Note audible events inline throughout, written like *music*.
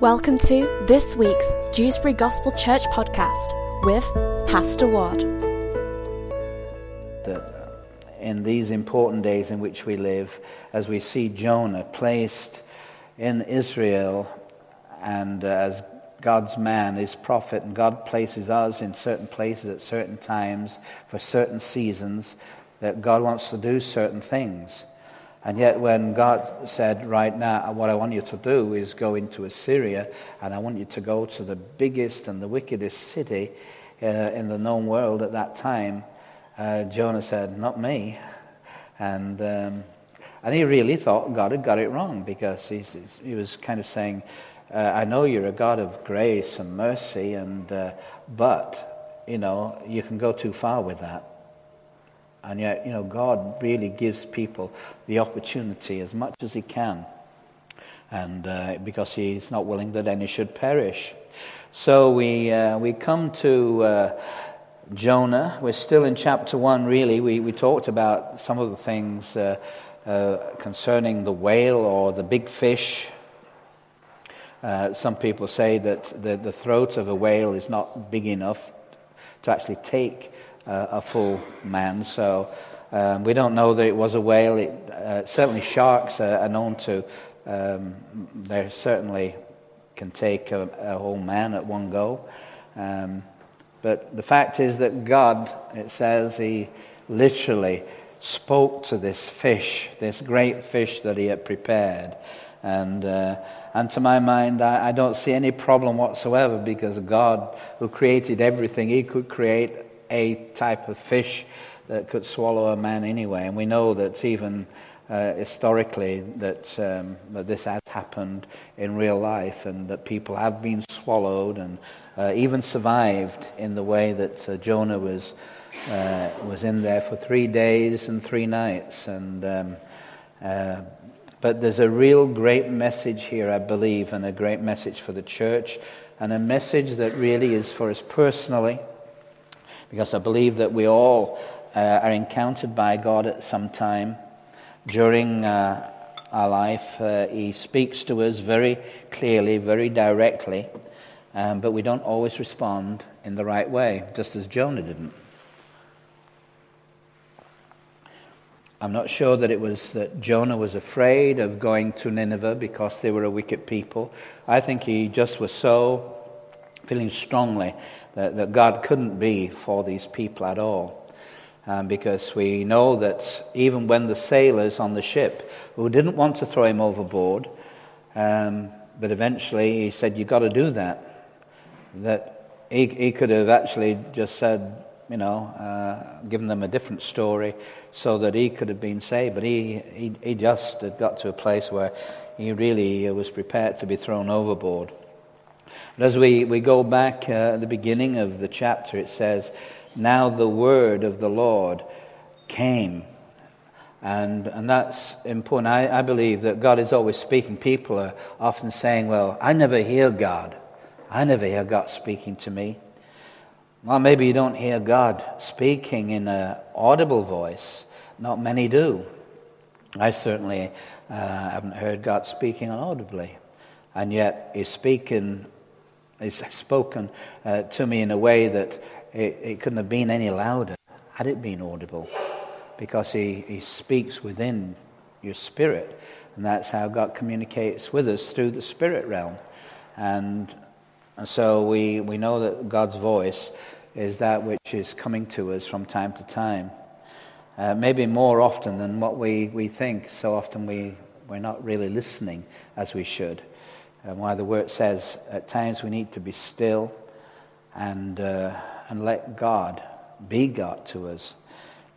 Welcome to this week's Dewsbury Gospel Church podcast with Pastor Ward. In these important days in which we live, as we see Jonah placed in Israel and uh, as God's man, his prophet, and God places us in certain places at certain times for certain seasons, that God wants to do certain things. And yet, when God said, Right now, what I want you to do is go into Assyria, and I want you to go to the biggest and the wickedest city uh, in the known world at that time, uh, Jonah said, Not me. And, um, and he really thought God had got it wrong because he's, he's, he was kind of saying, uh, I know you're a God of grace and mercy, and, uh, but, you know, you can go too far with that. And yet, you know, God really gives people the opportunity as much as He can, and uh, because He's not willing that any should perish. So we uh, we come to uh, Jonah. We're still in chapter one. Really, we we talked about some of the things uh, uh, concerning the whale or the big fish. Uh, some people say that the, the throat of a whale is not big enough to actually take uh, a full man. So um, we don't know that it was a whale. It, uh, certainly, sharks are, are known to. Um, they certainly can take a, a, whole man at one go. Um, but the fact is that God, it says, He literally spoke to this fish, this great fish that He had prepared. And, uh, and to my mind, I, I, don't see any problem whatsoever because God, who created everything, He could create a type of fish that could swallow a man anyway. And we know that even uh, historically that, um, that this has happened in real life and that people have been swallowed and uh, even survived in the way that uh, Jonah was, uh, was in there for three days and three nights. And, um, uh, but there's a real great message here, I believe, and a great message for the church, and a message that really is for us personally because I believe that we all uh, are encountered by God at some time during uh, our life. Uh, he speaks to us very clearly, very directly, um, but we don't always respond in the right way, just as Jonah didn't. I'm not sure that it was that Jonah was afraid of going to Nineveh because they were a wicked people. I think he just was so feeling strongly that, that God couldn't be for these people at all. Um, because we know that even when the sailors on the ship who didn't want to throw him overboard, um, but eventually he said, You've got to do that. That he, he could have actually just said, you know, uh, given them a different story so that he could have been saved. But he, he, he just had got to a place where he really was prepared to be thrown overboard. But as we, we go back uh, at the beginning of the chapter, it says, Now the word of the Lord came. And, and that's important. I, I believe that God is always speaking. People are often saying, Well, I never hear God. I never hear God speaking to me. Well, maybe you don't hear God speaking in an audible voice. Not many do. I certainly uh, haven't heard God speaking audibly. And yet, He's speaking He's spoken uh, to me in a way that it, it, couldn't have been any louder had it been audible, because he, he speaks within your spirit. And that's how God communicates with us through the spirit realm. And, and so we, we know that God's voice is that which is coming to us from time to time. Uh, maybe more often than what we, we think. So often we, we're not really listening as we should and why the word says at times we need to be still and, uh, and let God be God to us.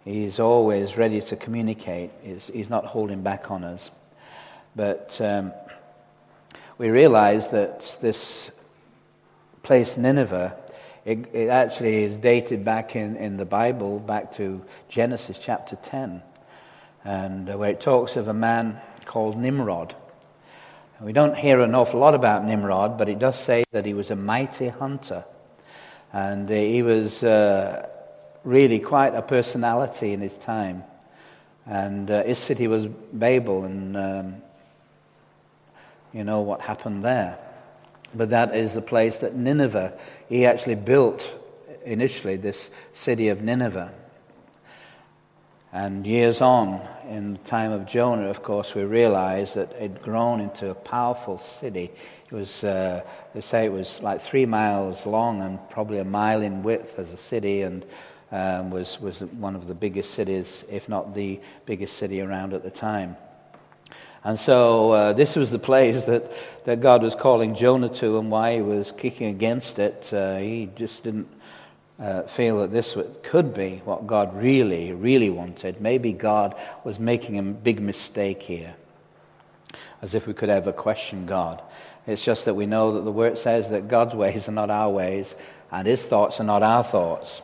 He's always ready to communicate, he's, he's not holding back on us. But um, we realize that this place, Nineveh, it, it, actually is dated back in, in the Bible, back to Genesis chapter 10, and uh, where it talks of a man called Nimrod. We don't hear an awful lot about Nimrod, but it does say that he was a mighty hunter. And uh, he was uh, really quite a personality in his time. And uh, his city was Babel, and um, you know what happened there. but that is the place that Nineveh, he actually built initially this city of Nineveh. And years on, in the time of Jonah, of course, we realize that it had grown into a powerful city. It was, uh, they say it was like three miles long and probably a mile in width as a city, and um, was, was one of the biggest cities, if not the biggest city around at the time. And so uh, this was the place *laughs* that, that God was calling Jonah to, and why he was kicking against it. Uh, he just didn't uh, feel that this could be what God really, really wanted. Maybe God was making a big mistake here, as if we could ever question God. It's just that we know that the word says that God's ways are not our ways, and his thoughts are not our thoughts.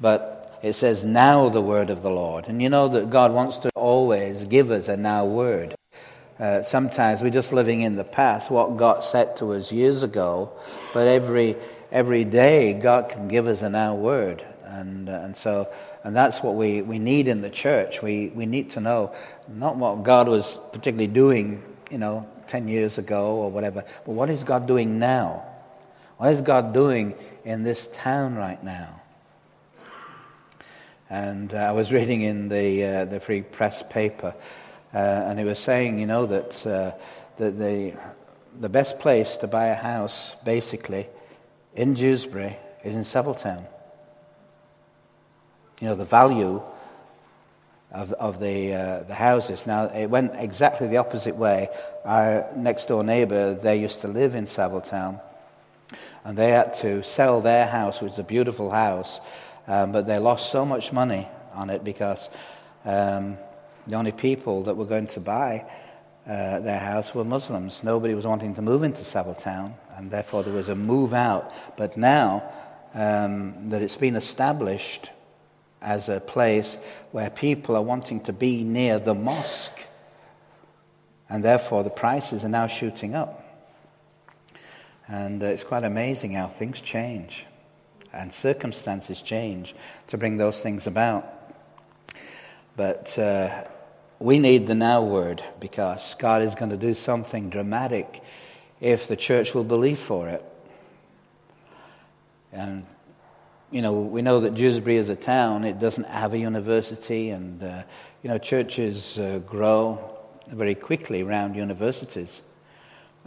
But it says, now the word of the Lord. And you know that God wants to always give us a now word. Uh, sometimes we're just living in the past, what God said to us years ago, but every every day God can give us a now word. And, uh, and so, and that's what we, we need in the church. We, we need to know not what God was particularly doing, you know, 10 years ago or whatever, but what is God doing now? What is God doing in this town right now? And uh, I was reading in the, uh, the Free Press paper, uh, and it was saying, you know, that, uh, that the, the best place to buy a house, basically, in Dewsbury is in Savile Town. You know, the value of, of the, uh, the houses. Now, it went exactly the opposite way. Our next door neighbour, they used to live in Savile Town, and they had to sell their house, which was a beautiful house, um, but they lost so much money on it because um, the only people that were going to buy uh, their house were Muslims. Nobody was wanting to move into Savile Town, and therefore there was a move out. But now um, that it's been established as a place where people are wanting to be near the mosque, and therefore the prices are now shooting up. And uh, it's quite amazing how things change and circumstances change to bring those things about. But uh, we need the now word because God is going to do something dramatic if the church will believe for it. And, you know, we know that Dewsbury is a town, it doesn't have a university, and, uh, you know, churches uh, grow very quickly around universities.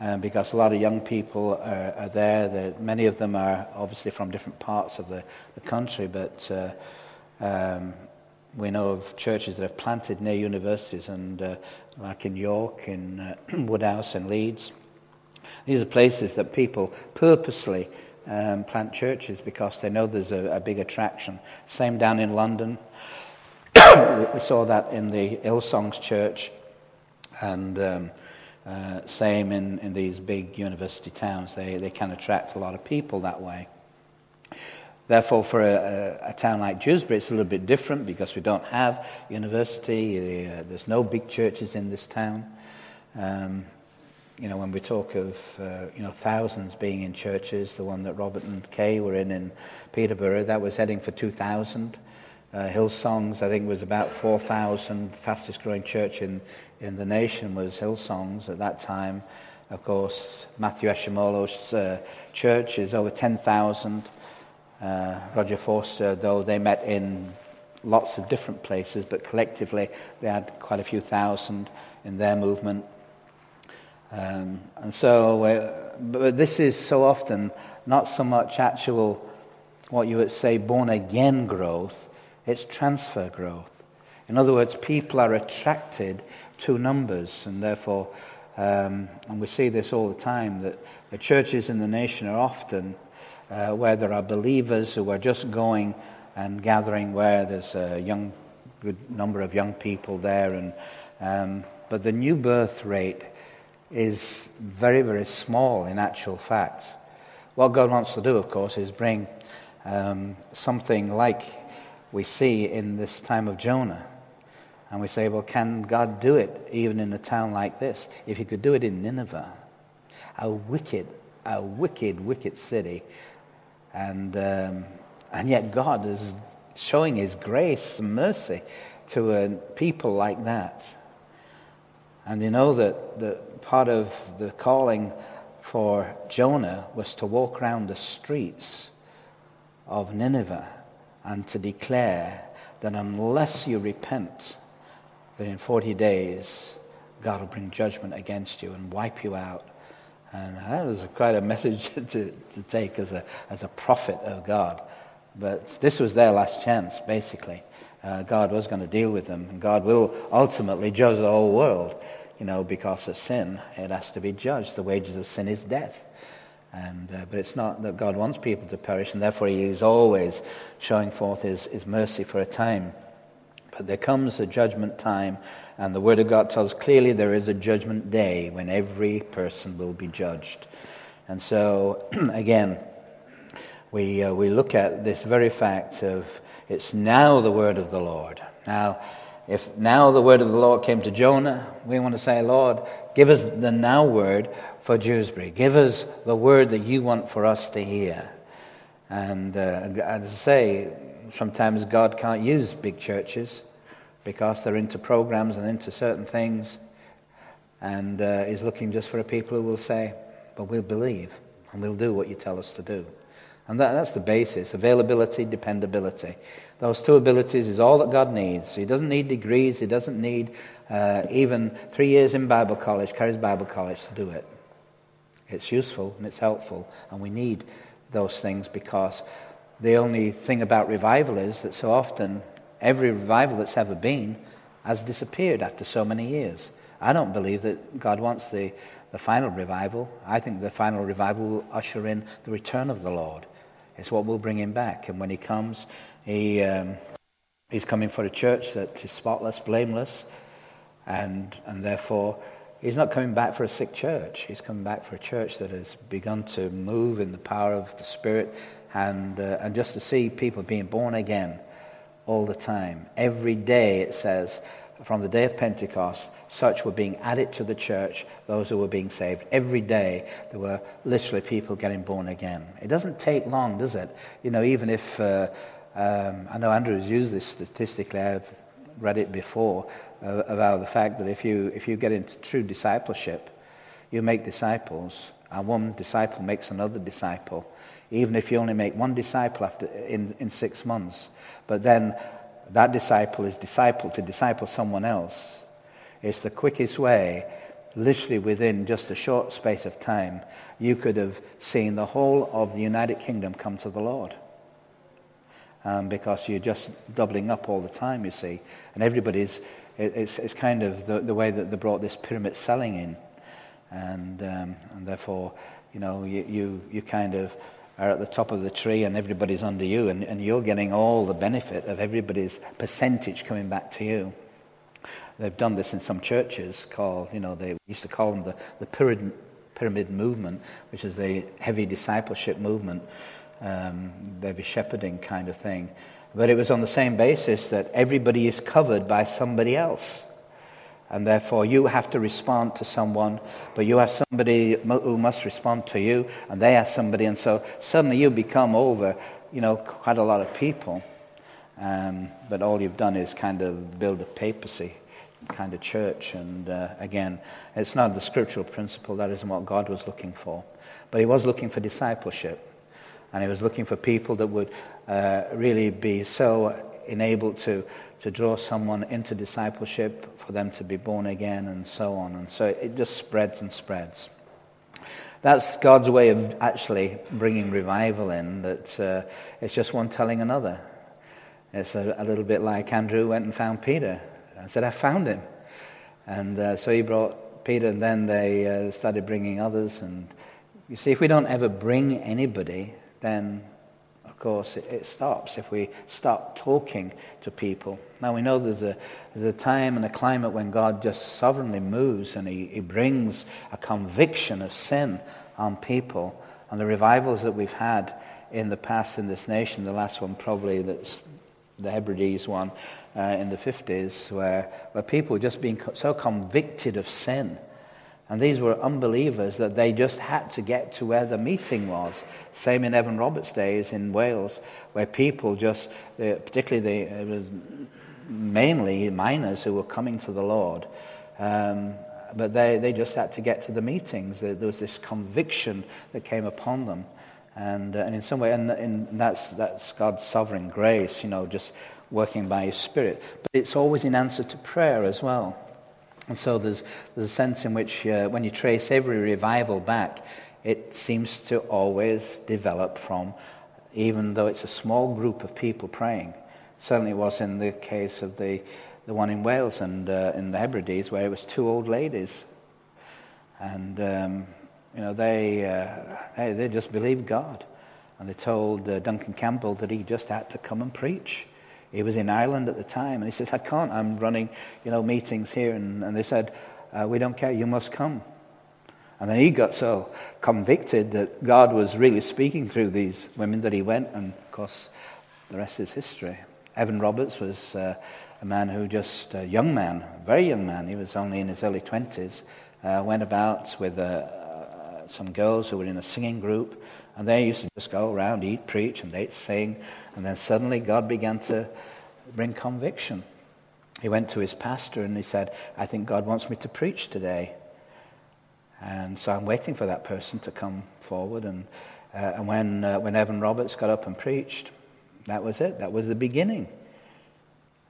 Uh, because a lot of young people are, are there. They're, many of them are obviously from different parts of the, the country, but uh, um, we know of churches that have planted near universities, and uh, like in York, in uh, *clears throat* Woodhouse, and Leeds. These are places that people purposely um, plant churches because they know there's a, a big attraction. Same down in London. *coughs* we saw that in the Hillsongs Church, and um, uh, same in, in these big university towns. They, they can attract a lot of people that way. Therefore, for a, a, a, town like Dewsbury, it's a little bit different because we don't have university. Uh, there's no big churches in this town. Um, you know, when we talk of uh, you know thousands being in churches, the one that Robert and Kay were in in Peterborough, that was heading for 2,000. Uh, Hillsongs, I think, was about 4,000. Fastest growing church in, in the nation was Hillsongs at that time. Of course, Matthew Ashimolowo's uh, church is over 10,000. Uh, Roger Forster, though they met in lots of different places, but collectively they had quite a few thousand in their movement. Um, and so, uh, but this is so often not so much actual, what you would say, born again growth, it's transfer growth. In other words, people are attracted to numbers, and therefore, um, and we see this all the time, that the churches in the nation are often uh, where there are believers who are just going and gathering where there's a young, good number of young people there. And, um, but the new birth rate is very, very small in actual fact. What God wants to do, of course, is bring um, something like we see in this time of Jonah. And we say, well, can God do it even in a town like this? If he could do it in Nineveh, a wicked, a wicked, wicked city and, um, and yet God is showing his grace and mercy to a people like that. And you know that, that part of the calling for Jonah was to walk around the streets of Nineveh and to declare that unless you repent, that in 40 days God will bring judgment against you and wipe you out. And that was quite a message *laughs* to, to take as a, as a prophet of God. But this was their last chance, basically. Uh, God was going to deal with them, and God will ultimately judge the whole world. You know, because of sin, it has to be judged. The wages of sin is death. And, uh, but it's not that God wants people to perish, and therefore He is always showing forth His, his mercy for a time. But there comes a judgment time, and the Word of God tells clearly there is a judgment day when every person will be judged. And so, *clears throat* again, we, uh, we look at this very fact of it's now the Word of the Lord. Now, if now the Word of the Lord came to Jonah, we want to say, Lord, give us the now word for Dewsbury. Give us the word that you want for us to hear. And uh, as I say, sometimes God can't use big churches because they're into programs and into certain things. And uh, He's looking just for a people who will say, But we'll believe and we'll do what you tell us to do. And that, that's the basis availability, dependability. Those two abilities is all that God needs. He doesn't need degrees, He doesn't need uh, even three years in Bible college, Charis Bible College, to do it. It's useful and it's helpful, and we need those things because the only thing about revival is that so often every revival that's ever been has disappeared after so many years. I don't believe that God wants the, the final revival. I think the final revival will usher in the return of the Lord. It's what will bring him back. And when he comes, he, um, he's coming for a church that is spotless, blameless, and, and therefore he's not coming back for a sick church. He's coming back for a church that has begun to move in the power of the Spirit and, uh, and just to see people being born again all the time. Every day, it says, from the day of Pentecost, such were being added to the church, those who were being saved. Every day, there were literally people getting born again. It doesn't take long, does it? You know, even if, uh, um, I know Andrew has used this statistically, I've read it before, uh, about the fact that if you, if you get into true discipleship, you make disciples, and one disciple makes another disciple even if you only make one disciple after, in, in six months. But then that disciple is disciple to disciple someone else. It's the quickest way, literally within just a short space of time, you could have seen the whole of the United Kingdom come to the Lord. Um, because you're just doubling up all the time, you see. And everybody's, it's, it's kind of the, the way that they brought this pyramid selling in. And, um, and therefore, you know, you, you, you kind of are at the top of the tree and everybody's under you, and, and you're getting all the benefit of everybody's percentage coming back to you. They've done this in some churches called, you know, they used to call them the, the pyramid, pyramid movement, which is the heavy discipleship movement, um, the shepherding kind of thing. But it was on the same basis that everybody is covered by somebody else. And therefore, you have to respond to someone, but you have somebody who must respond to you, and they have somebody. And so suddenly you become over, you know, quite a lot of people. Um, but all you've done is kind of build a papacy kind of church. And uh, again, it's not the scriptural principle. That isn't what God was looking for. But He was looking for discipleship. And He was looking for people that would uh, really be so enabled to to draw someone into discipleship, for them to be born again, and so on. And so it just spreads and spreads. That's God's way of actually bringing revival in, that uh, it's just one telling another. It's a, a, little bit like Andrew went and found Peter. and said, I found him. And uh, so he brought Peter, and then they uh, started bringing others. And you see, if we don't ever bring anybody, then course, it, it, stops if we stop talking to people. Now, we know there's a, there's a time and a climate when God just sovereignly moves and he, he brings a conviction of sin on people. And the revivals that we've had in the past in this nation, the last one probably that's the Hebrides one uh, in the 50s, where, where people just being so convicted of sin and these were unbelievers that they just had to get to where the meeting was. Same in Evan Roberts' days in Wales, where people just, particularly the, it was mainly miners who were coming to the Lord. Um, but they, they just had to get to the meetings. There, there was this conviction that came upon them. And, uh, and in some way, and, and that's, that's God's sovereign grace, you know, just working by His Spirit. But it's always in answer to prayer as well. And so there's, there's a sense in which uh, when you trace every revival back, it seems to always develop from, even though it's a small group of people praying. Certainly it was in the case of the, the one in Wales and uh, in the Hebrides where it was two old ladies. And, um, you know, they, uh, they, they, just believed God. And they told uh, Duncan Campbell that he just had to come and preach. He was in Ireland at the time, and he said, I can't. I'm running, you know, meetings here. And, and they said, uh, we don't care. You must come. And then he got so convicted that God was really speaking through these women that he went, and of course, the rest is history. Evan Roberts was uh, a man who just, a young man, a very young man, he was only in his early 20s, uh, went about with uh, uh, some girls who were in a singing group, and they used to just go around, eat, preach, and they'd sing, and then suddenly God began to bring conviction. He went to his pastor and he said, I think God wants me to preach today. And so I'm waiting for that person to come forward. And, uh, and when, uh, when Evan Roberts got up and preached, that was it. That was the beginning.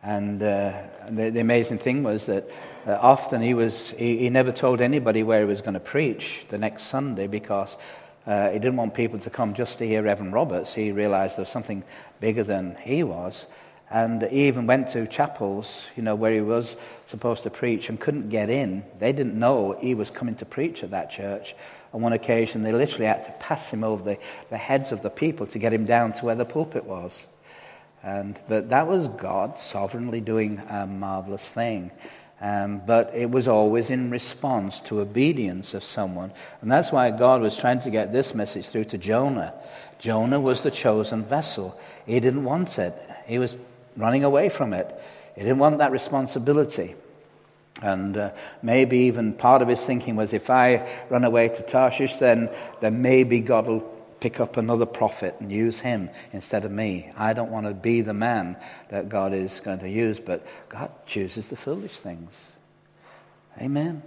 And uh, the, the, amazing thing was that uh, often he, was, he, he, never told anybody where he was going to preach the next Sunday because uh, he didn't want people to come just to hear Evan Roberts. He realized there was something bigger than he was. And he even went to chapels, you know, where he was supposed to preach and couldn't get in. They didn't know he was coming to preach at that church. On one occasion, they literally had to pass him over the, the heads of the people to get him down to where the pulpit was. And, but that was God sovereignly doing a marvelous thing. Um, but it was always in response to obedience of someone. And that's why God was trying to get this message through to Jonah. Jonah was the chosen vessel. He didn't want it, he was running away from it. He didn't want that responsibility. And uh, maybe even part of his thinking was if I run away to Tarshish, then, then maybe God will pick up another prophet and use him instead of me. I don't want to be the man that God is going to use, but God chooses the foolish things. Amen.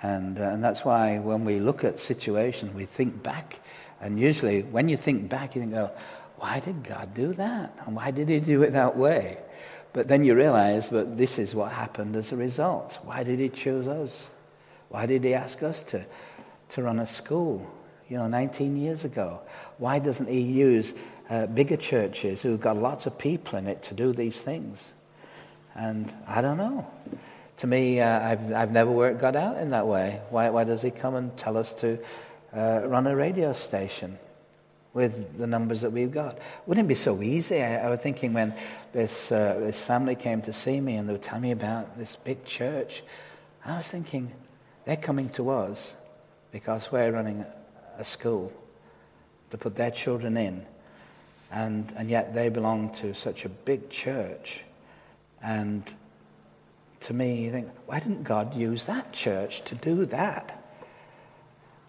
And, uh, and that's why when we look at situations, we think back. And usually, when you think back, you think, oh, why did God do that? And why did He do it that way? But then you realize that this is what happened as a result. Why did He choose us? Why did He ask us to, to run a school, you know, 19 years ago? Why doesn't He use uh, bigger churches who've got lots of people in it to do these things? And I don't know. To me, uh, I've, I've never worked God out in that way. Why, why does He come and tell us to uh, run a radio station? with the numbers that we've got. Wouldn't it be so easy? I, I was thinking when this, uh, this family came to see me and they were telling me about this big church, I was thinking, they're coming to us because we're running a school to put their children in. And, and yet they belong to such a big church. And to me, you think, why didn't God use that church to do that?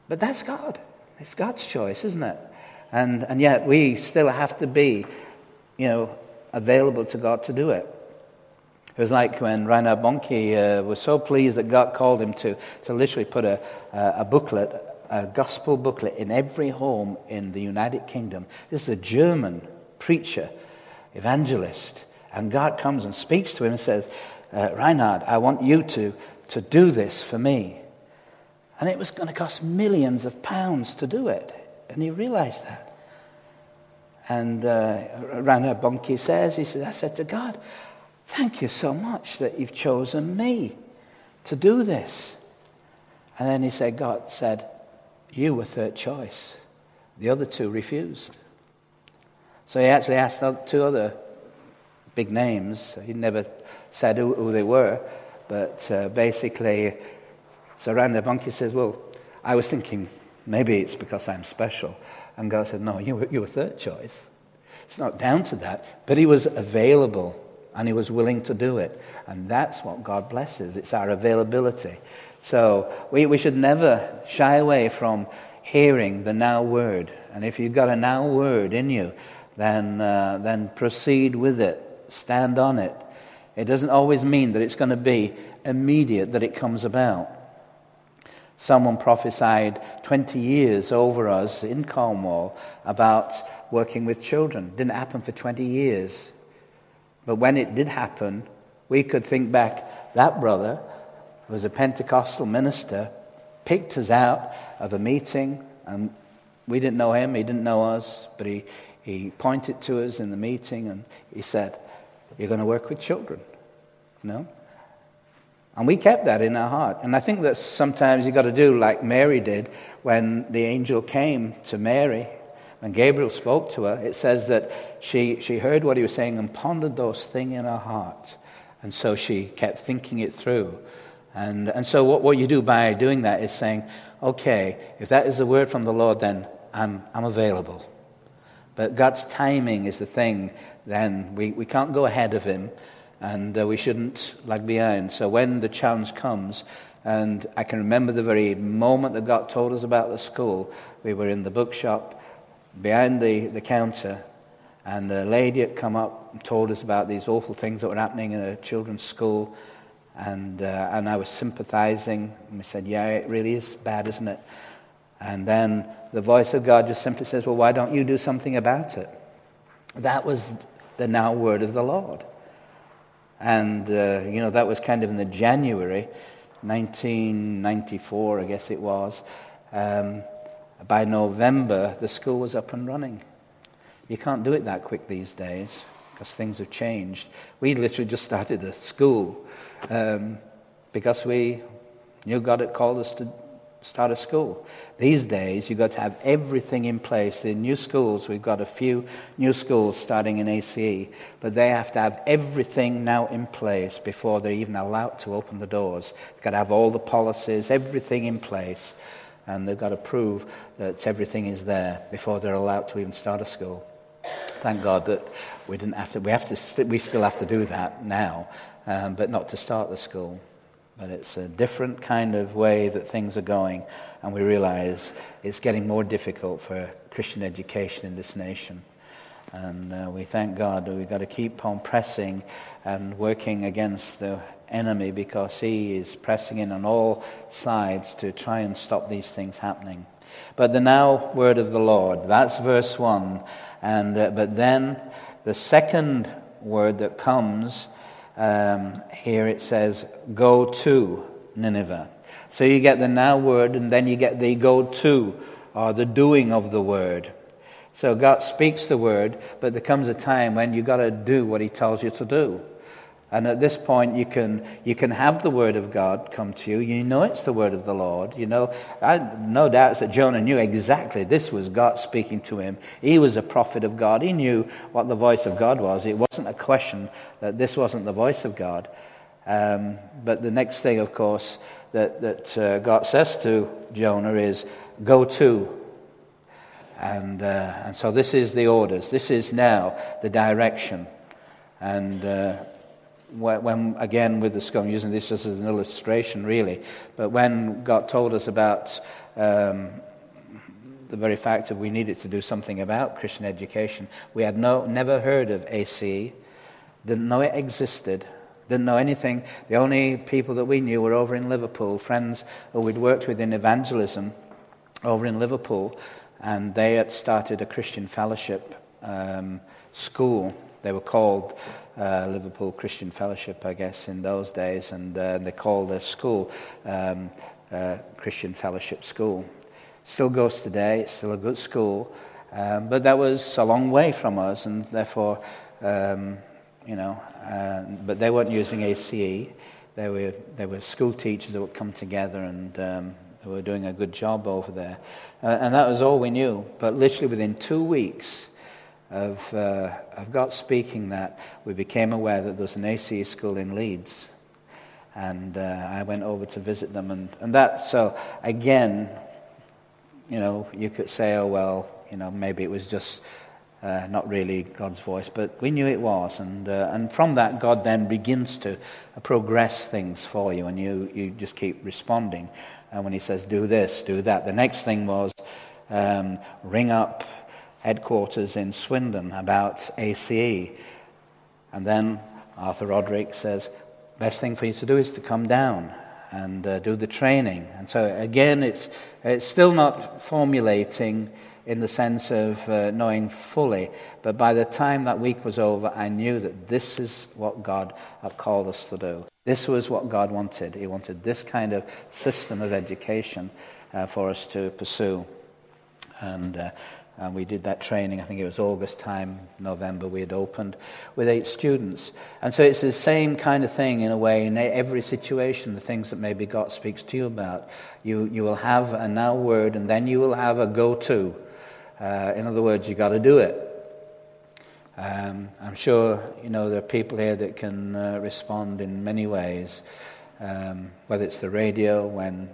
But that's God. It's God's choice, isn't it? And, and yet we still have to be, you know, available to God to do it. It was like when Reinhard Bonnke uh, was so pleased that God called him to, to literally put a, a booklet, a gospel booklet, in every home in the United Kingdom. This is a German preacher, evangelist. And God comes and speaks to him and says, uh, Reinhard, I want you to, to do this for me. And it was going to cost millions of pounds to do it. And he realized that. And uh, Reinhard Bonnke says, he says, I said to God, thank you so much that you've chosen me to do this. And then he said, God said, you were third choice. The other two refused. So he actually asked two other big names. He never said who, who they were, but uh, basically, so Reinhard Bonnke says, well, I was thinking Maybe it's because I'm special. And God said, No, you were, you were third choice. It's not down to that. But he was available and he was willing to do it. And that's what God blesses it's our availability. So we, we should never shy away from hearing the now word. And if you've got a now word in you, then, uh, then proceed with it, stand on it. It doesn't always mean that it's going to be immediate that it comes about. Someone prophesied 20 years over us in Cornwall about working with children. Didn't happen for 20 years. But when it did happen, we could think back that brother was a Pentecostal minister, picked us out of a meeting, and we didn't know him, he didn't know us, but he, he pointed to us in the meeting and he said, You're going to work with children. You know? And we kept that in our heart. And I think that sometimes you've got to do like Mary did when the angel came to Mary. When Gabriel spoke to her, it says that she, she heard what he was saying and pondered those things in her heart. And so she kept thinking it through. And, and so, what, what you do by doing that is saying, okay, if that is the word from the Lord, then I'm, I'm available. But God's timing is the thing, then we, we can't go ahead of Him and uh, we shouldn't lag behind. So when the challenge comes, and I can remember the very moment that God told us about the school, we were in the bookshop behind the, the counter, and a lady had come up and told us about these awful things that were happening in a children's school. And, uh, and I was sympathizing. And we said, Yeah, it really is bad, isn't it? And then the voice of God just simply says, Well, why don't you do something about it? That was the now word of the Lord. And, uh, you know, that was kind of in the January 1994, I guess it was. Um, by November, the school was up and running. You can't do it that quick these days because things have changed. We literally just started a school um, because we knew God had called us to start a school. These days, you've got to have everything in place. In new schools, we've got a few new schools starting in ACE, but they have to have everything now in place before they're even allowed to open the doors. They've got to have all the policies, everything in place, and they've got to prove that everything is there before they're allowed to even start a school. Thank God that we didn't have to. We have to. We still have to do that now, um, but not to start the school. But it's a different kind of way that things are going, and we realize it's getting more difficult for Christian education in this nation. And uh, we thank God that we've got to keep on pressing and working against the enemy because he is pressing in on all sides to try and stop these things happening. But the now word of the Lord, that's verse 1. And, uh, but then the second word that comes um, here it says, go to Nineveh. So you get the now word, and then you get the go to, or the doing of the word. So God speaks the word, but there comes a time when you've got to do what He tells you to do. And at this point, you can, you can have the word of God come to you. You know it's the word of the Lord. You know, I, no doubts that Jonah knew exactly this was God speaking to him. He was a prophet of God. He knew what the voice of God was. It wasn't a question that this wasn't the voice of God. Um, but the next thing, of course, that, that uh, God says to Jonah is, Go to. And, uh, and so this is the orders. This is now the direction. And. Uh, when, again, with the skull, I'm using this just as an illustration, really, but when God told us about um, the very fact that we needed to do something about Christian education, we had no, never heard of ACE, didn't know it existed, didn't know anything. The only people that we knew were over in Liverpool, friends who we'd worked with in evangelism over in Liverpool, and they had started a Christian fellowship um, school. They were called uh, Liverpool Christian Fellowship, I guess, in those days, and uh, they called their school um, uh, Christian Fellowship School. Still goes today, it's still a good school, um, but that was a long way from us, and therefore, um, you know, uh, but they weren't using ACE. They were, they were school teachers that would come together and um, they were doing a good job over there. Uh, and that was all we knew. But literally within two weeks, of, uh, of God speaking that, we became aware that there was an ACE school in Leeds. And uh, I went over to visit them. And, and that, so again, you know, you could say, oh, well, you know, maybe it was just uh, not really God's voice, but we knew it was. And, uh, and from that, God then begins to progress things for you, and you, you just keep responding. And when He says, do this, do that, the next thing was um, ring up headquarters in Swindon about ACE. And then Arthur Roderick says, best thing for you to do is to come down and uh, do the training. And so, again, it's, it's still not formulating in the sense of uh, knowing fully, but by the time that week was over, I knew that this is what God had called us to do. This was what God wanted. He wanted this kind of system of education uh, for us to pursue. And uh, and we did that training, I think it was August time, November, we had opened with eight students. And so it's the same kind of thing in a way in every situation, the things that maybe God speaks to you about. You, you will have a now word and then you will have a go to. Uh, in other words, you've got to do it. Um, I'm sure you know there are people here that can uh, respond in many ways, um, whether it's the radio when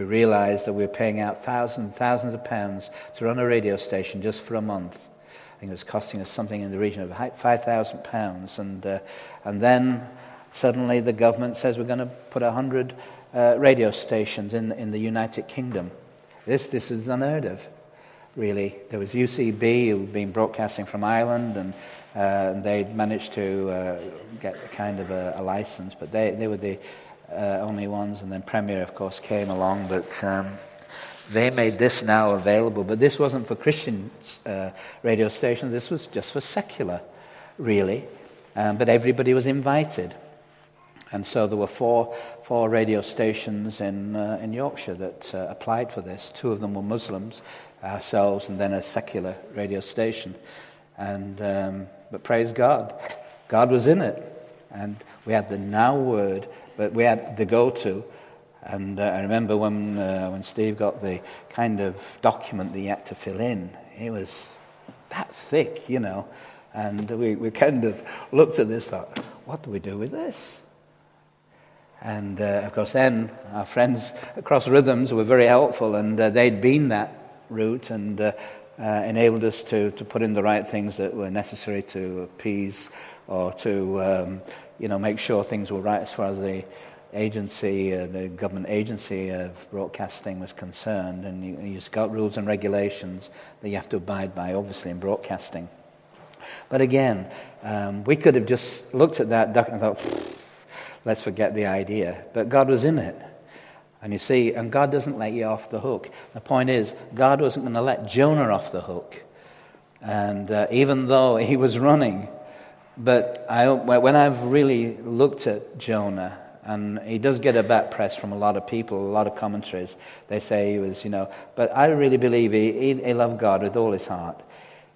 we realized that we were paying out thousands and thousands of pounds to run a radio station just for a month. I think it was costing us something in the region of £5,000. And, uh, and then suddenly the government says we're going to put 100 uh, radio stations in, in the United Kingdom. This, this is unheard of, really. There was UCB who had been broadcasting from Ireland, and uh, they'd managed to uh, get kind of a, a license, but they, they were the uh, only ones, and then Premier, of course, came along, but um, they made this now available. But this wasn't for Christian uh, radio stations, this was just for secular, really. Um, but everybody was invited. And so there were four, four radio stations in, uh, in Yorkshire that uh, applied for this. Two of them were Muslims, ourselves, and then a secular radio station. And, um, but praise God, God was in it. And we had the now word but we had the go to. And uh, I remember when, uh, when Steve got the kind of document that he had to fill in, it was that thick, you know. And we, we kind of looked at this, thought, what do we do with this? And uh, of course, then our friends across Rhythms were very helpful, and uh, they'd been that route and uh, uh, enabled us to, to put in the right things that were necessary to appease or to um, you know, make sure things were right as far as the agency, uh, the government agency of broadcasting was concerned. And you, you've got rules and regulations that you have to abide by, obviously, in broadcasting. But again, um, we could have just looked at that duck and thought, let's forget the idea. But God was in it. And you see, and God doesn't let you off the hook. The point is, God wasn't going to let Jonah off the hook. And uh, even though he was running, but I, when I've really looked at Jonah, and he does get a bad press from a lot of people, a lot of commentaries, they say he was, you know, but I really believe he, he, he loved God with all his heart.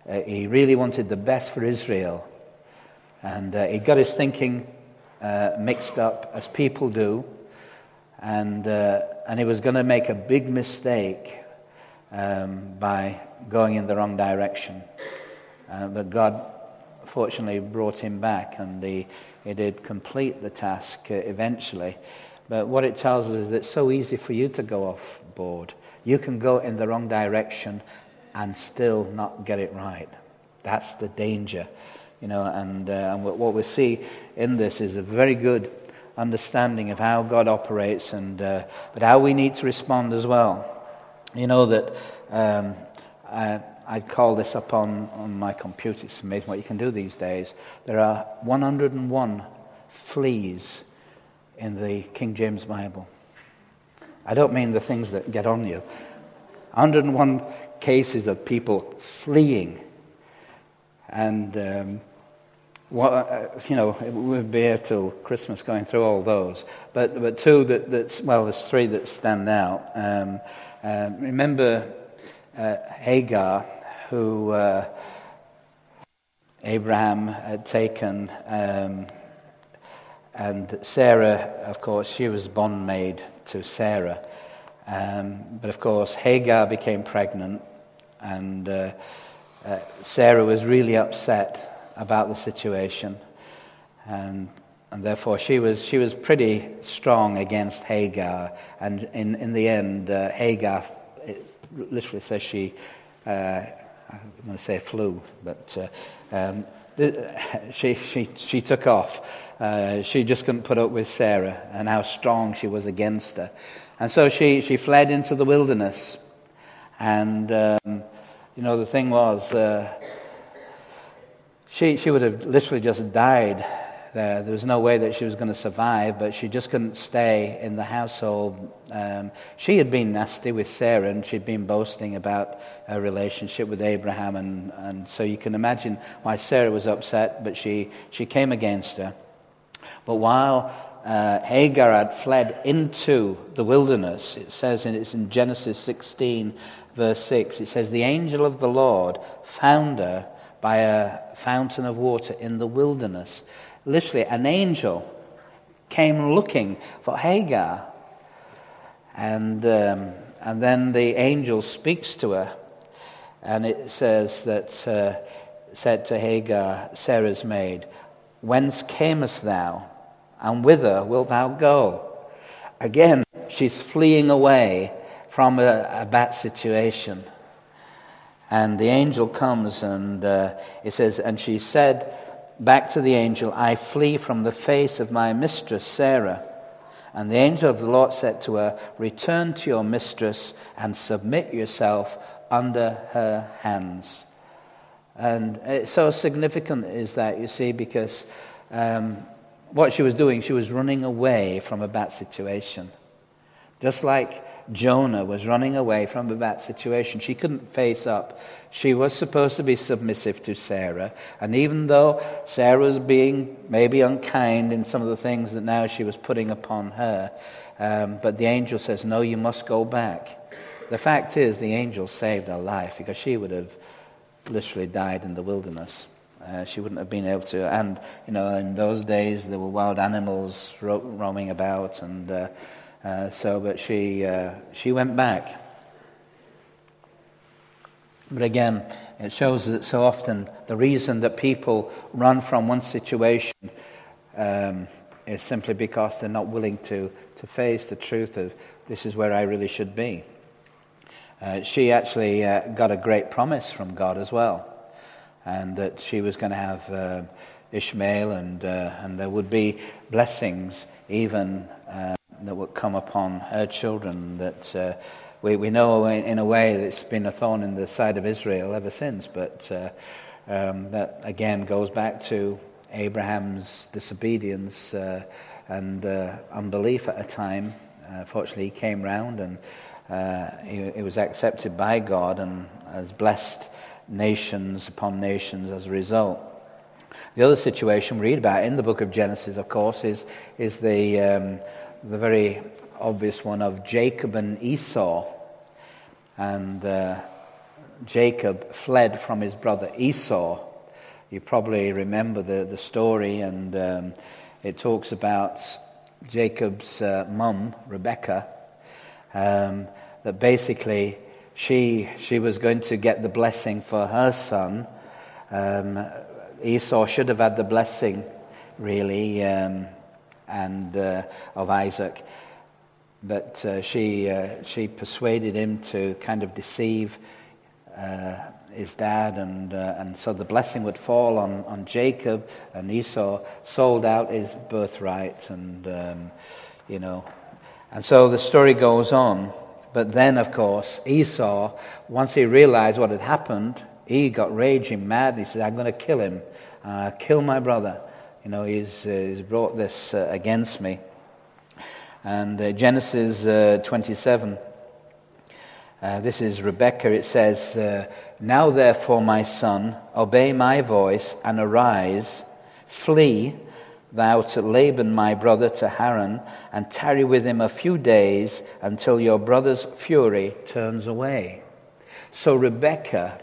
Uh, he really wanted the best for Israel. And uh, he got his thinking uh, mixed up, as people do. And, uh, and he was going to make a big mistake um, by going in the wrong direction. Uh, but God fortunately brought him back and he, he did complete the task uh, eventually. But what it tells us is that it's so easy for you to go off board. You can go in the wrong direction and still not get it right. That's the danger. You know, and, uh, and what we see in this is a very good understanding of how God operates and uh, but how we need to respond as well. You know that um, I, I'd call this up on, on my computer. It's amazing what you can do these days. There are 101 fleas in the King James Bible. I don't mean the things that get on you. 101 cases of people fleeing. And, um, what, uh, you know, we'll be here till Christmas going through all those. But, but two that, that's, well, there's three that stand out. Um, uh, remember uh, Hagar, who uh, Abraham had taken, um, and Sarah, of course, she was bondmaid to Sarah. Um, but of course, Hagar became pregnant, and uh, uh, Sarah was really upset about the situation, and and therefore she was she was pretty strong against Hagar. And in in the end, uh, Hagar literally says she. Uh, I'm going to say flew, but uh, um, she, she, she took off. Uh, she just couldn't put up with Sarah and how strong she was against her. And so she, she fled into the wilderness. And, um, you know, the thing was, uh, she, she would have literally just died there. There was no way that she was going to survive, but she just couldn't stay in the household. Um, she had been nasty with Sarah, and she'd been boasting about her relationship with Abraham, and, and so you can imagine why Sarah was upset, but she, she came against her. But while uh, Hagar had fled into the wilderness, it says in, it's in Genesis 16, verse 6, it says, The angel of the Lord found her by a fountain of water in the wilderness. Literally, an angel came looking for Hagar. And, um, and then the angel speaks to her. And it says that, uh, said to Hagar, Sarah's maid, Whence camest thou? And whither wilt thou go? Again, she's fleeing away from a, a bad situation. And the angel comes and uh, it says, And she said back to the angel, I flee from the face of my mistress Sarah. And the angel of the Lord said to her, Return to your mistress and submit yourself under her hands. And it's so significant is that, you see, because um, what she was doing, she was running away from a bad situation. Just like Jonah was running away from that situation. She couldn't face up. She was supposed to be submissive to Sarah. And even though Sarah was being maybe unkind in some of the things that now she was putting upon her, um, but the angel says, No, you must go back. The fact is, the angel saved her life because she would have literally died in the wilderness. Uh, she wouldn't have been able to. And, you know, in those days, there were wild animals ro- roaming about, and uh, uh, so, but she, uh, she went back. But again, it shows that so often the reason that people run from one situation um, is simply because they're not willing to, to face the truth of this is where I really should be. Uh, she actually uh, got a great promise from God as well, and that she was going to have uh, Ishmael, and, uh, and there would be blessings even that would come upon her children. That uh, we, we know in, a way that it's been a thorn in the side of Israel ever since, but uh, um, that again goes back to Abraham's disobedience uh, and uh, unbelief at a time. Uh, fortunately, he came round and uh, he, he, was accepted by God and has blessed nations upon nations as a result. The other situation we read about in the book of Genesis, of course, is, is the, um, the very obvious one of Jacob and Esau. And uh, Jacob fled from his brother Esau. You probably remember the, the story, and um, it talks about Jacob's uh, mum, Rebecca, um, that basically she, she was going to get the blessing for her son. Um, Esau should have had the blessing, really. Um, and uh, of Isaac. But uh, she, uh, she persuaded him to kind of deceive uh, his dad, and, uh, and so the blessing would fall on, on Jacob, and Esau sold out his birthright, and, um, you know. And so the story goes on. But then, of course, Esau, once he realized what had happened, he got raging mad. He said, I'm going to kill him. Uh, kill my brother. You know, he's, uh, he's brought this uh, against me. And uh, Genesis uh, 27, uh, this is Rebecca. It says, Now therefore, my son, obey my voice and arise, flee thou to Laban my brother to Haran, and tarry with him a few days until your brother's fury turns away. So Rebekah,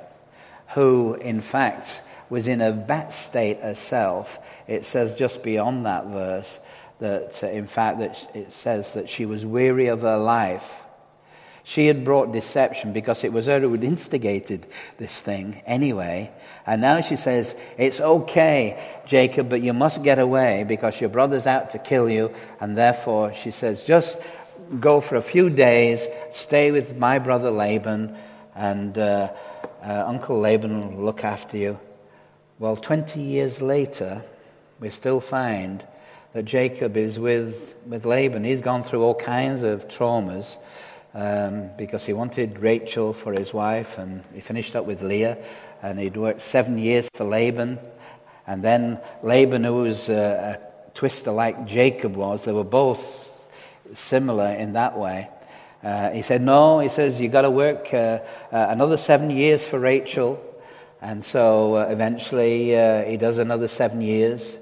who in fact was in a bad state herself. It says just beyond that verse that, uh, in fact, that it says that she was weary of her life. She had brought deception because it was her who had instigated this thing anyway. And now she says, It's okay, Jacob, but you must get away because your brother's out to kill you. And therefore, she says, Just go for a few days, stay with my brother Laban, and uh, uh, Uncle Laban will look after you. Well, 20 years later, we still find that Jacob is with, with Laban. He's gone through all kinds of traumas um, because he wanted Rachel for his wife, and he finished up with Leah, and he'd worked seven years for Laban. And then Laban, who was a, a twister like Jacob was, they were both similar in that way. Uh, he said, No, he says, you've got to work uh, uh, another seven years for Rachel. And so uh, eventually uh, he does another seven years.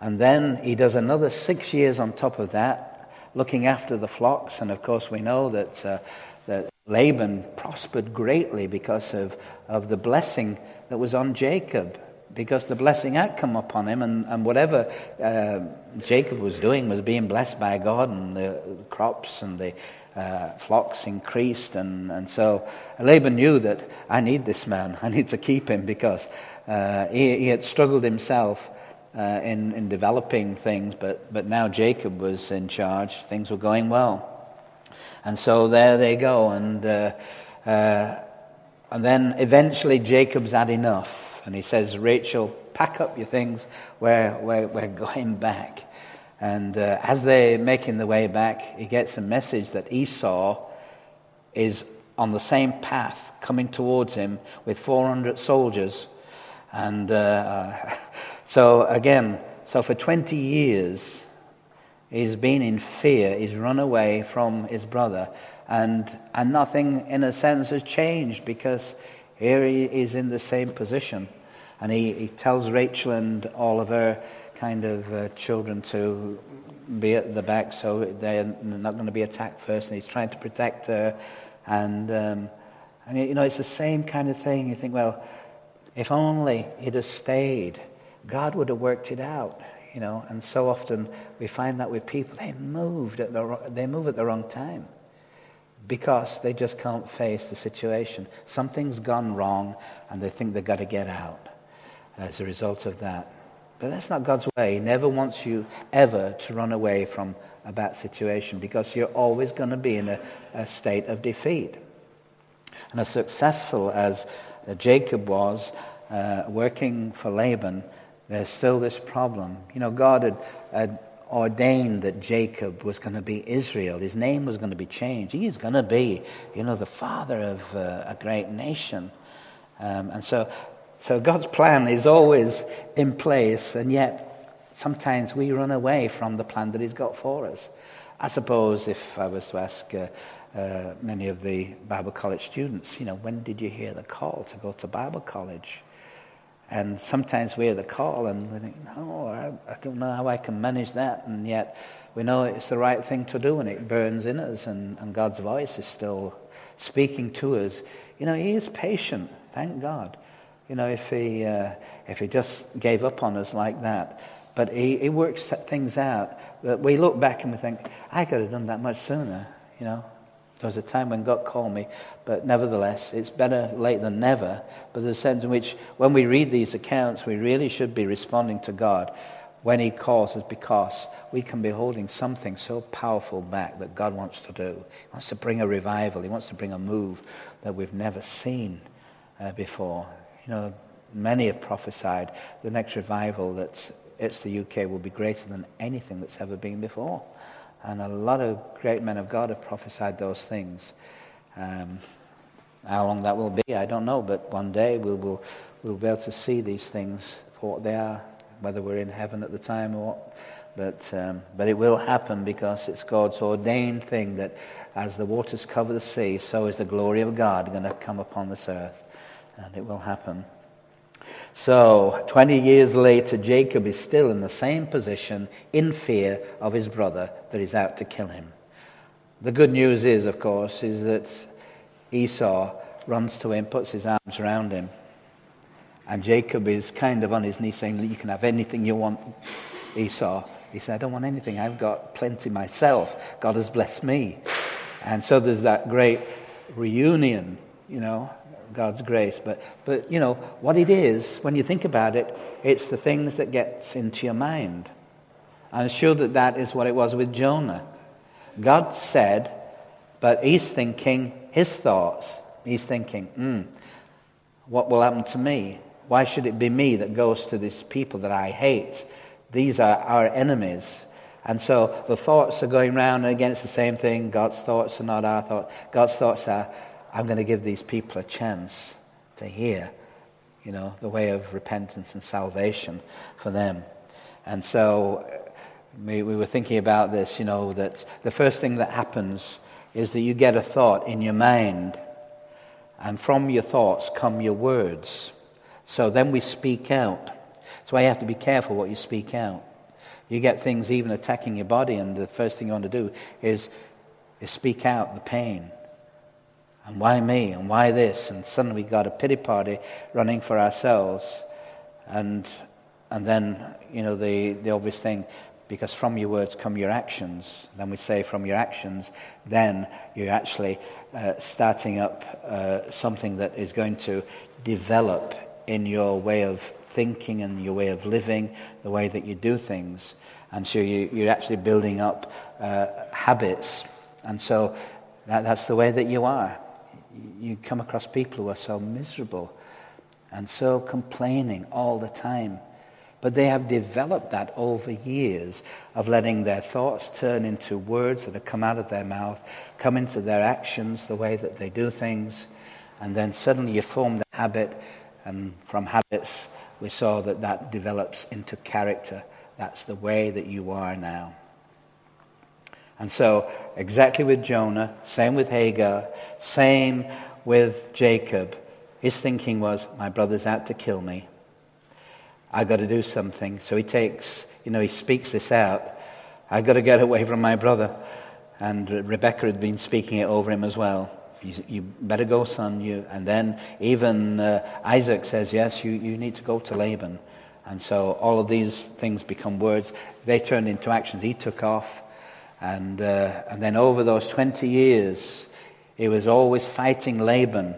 And then he does another six years on top of that, looking after the flocks. And of course, we know that, uh, that Laban prospered greatly because of, of the blessing that was on Jacob because the blessing had come upon him, and, and whatever uh, Jacob was doing was being blessed by God, and the, the crops and the uh, flocks increased. And, and so Laban knew that I need this man, *laughs* I need to keep him because uh, he, he, had struggled himself. Uh, in, in developing things, but, but now Jacob was in charge. Things were going well. And so there they go. And, uh, uh, and then eventually Jacob's had enough and he says, Rachel, pack up your things. We're, we're, we're going back. And uh, as they're making the way back, he gets a message that Esau is on the same path coming towards him with 400 soldiers. And uh, *laughs* so, again, so for 20 years, he's been in fear. He's run away from his brother. And, and nothing, in a sense, has changed because here he is in the same position. And he, he tells Rachel and her kind of uh, children to be at the back so they're not going to be attacked first. And he's trying to protect her. And, um, you know, it's the same kind of thing. You think, well, if only he'd have stayed, God would have worked it out. You know, and so often we find that with people, they moved at the, they move at the wrong time because they just can't face the situation. Something's gone wrong and they think they've got to get out as a result of that. But that's not God's way. He never wants you ever to run away from a bad situation because you're always going to be in a, a state of defeat. And as successful as uh, Jacob was uh, working for Laban, there's still this problem. You know, God had, had ordained that Jacob was going to be Israel. His name was going to be changed. He is going to be, you know, the father of uh, a great nation. Um, and so, so God's plan is always in place, and yet sometimes we run away from the plan that He's got for us. I suppose if I was to ask uh, uh, many of the Bible college students, you know, when did you hear the call to go to Bible college? And sometimes we hear the call and we think, no, I, I, don't know how I can manage that. And yet we know it's the right thing to do and it burns in us and, and God's voice is still speaking to us. You know, He is patient, thank God. You know, if He, uh, if he just gave up on us like that. But He, he works things out that we look back and we think, I could have done that much sooner, you know. There was a time when God called me, but nevertheless, it's better late than never. But there's a sense in which, when we read these accounts, we really should be responding to God when He calls us because we can be holding something so powerful back that God wants to do. He wants to bring a revival, He wants to bring a move that we've never seen uh, before. You know, many have prophesied the next revival that it's the UK will be greater than anything that's ever been before. And a lot of great men of God have prophesied those things. Um, how long that will be, I don't know, but one day we'll, we'll, we'll be able to see these things for what they are, whether we're in heaven at the time or what. But, um, but it will happen because it's God's ordained thing that as the waters cover the sea, so is the glory of God going to come upon this earth. And it will happen. So, 20 years later, Jacob is still in the same position in fear of his brother that is out to kill him. The good news is, of course, is that Esau runs to him, puts his arms around him, and Jacob is kind of on his knees saying, You can have anything you want, Esau. He said, I don't want anything. I've got plenty myself. God has blessed me. And so there's that great reunion, you know, God's grace. But, but, you know, what it is, when you think about it, it's the things that gets into your mind. I'm sure that that is what it was with Jonah. God said, but he's thinking his thoughts. He's thinking, hmm, what will happen to me? Why should it be me that goes to these people that I hate? These are our enemies. And so the thoughts are going round against the same thing. God's thoughts are not our thoughts. God's thoughts are, I'm going to give these people a chance to hear. you know, the way of repentance and salvation for them. And so uh, we, we were thinking about this, you know, that the first thing that happens is that you get a thought in your mind, and from your thoughts come your words. So then we speak out. That's why you have to be careful what you speak out. You get things even attacking your body, and the first thing you want to do is, is speak out the pain. And why me? And why this? And suddenly we got a pity party running for ourselves. And, and then, you know, the, the obvious thing, because from your words come your actions. Then we say from your actions, then you're actually uh, starting up uh, something that is going to develop in your way of thinking and your way of living, the way that you do things. And so you, are actually building up uh, habits. And so that, that's the way that you are you come across people who are so miserable and so complaining all the time. But they have developed that over years of letting their thoughts turn into words that have come out of their mouth, come into their actions, the way that they do things. And then suddenly you form the habit, and from habits, we saw that that develops into character. That's the way that you are now. And so, exactly with Jonah, same with Hagar, same with Jacob. His thinking was, my brother's out to kill me. I've got to do something. So he takes, you know, he speaks this out. I've got to get away from my brother. And Rebecca had been speaking it over him as well. You, you better go, son. You. And then even uh, Isaac says, yes, you, you need to go to Laban. And so all of these things become words. They turned into actions. He took off. And, uh, and then over those 20 years, he was always fighting Laban,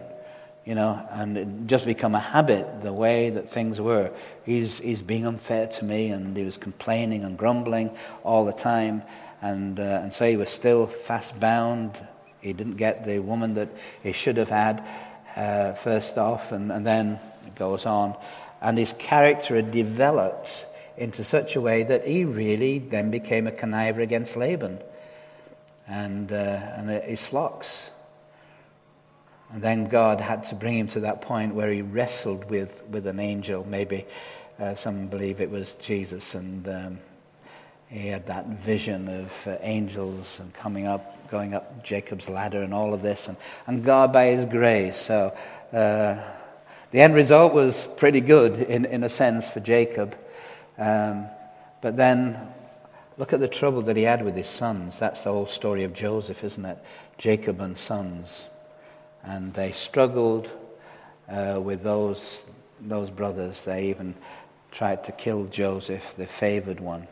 you know, and it just become a habit, the way that things were. He's, he's being unfair to me, and he was complaining and grumbling all the time. And, uh, and so he was still fast bound. He didn't get the woman that he should have had uh, first off, and, and then it goes on. And his character had developed into such a way that he really then became a conniver against Laban and, uh, and his flocks. And then God had to bring him to that point where he wrestled with, with an angel. Maybe uh, some believe it was Jesus, and um, he had that vision of uh, angels and coming up, going up Jacob's ladder, and all of this. And, and God, by his grace, so uh, the end result was pretty good in, in a sense for Jacob. Um, but then look at the trouble that he had with his sons. That's the whole story of Joseph, isn't it? Jacob and sons. And they struggled uh, with those, those brothers. They even tried to kill Joseph, the favored one.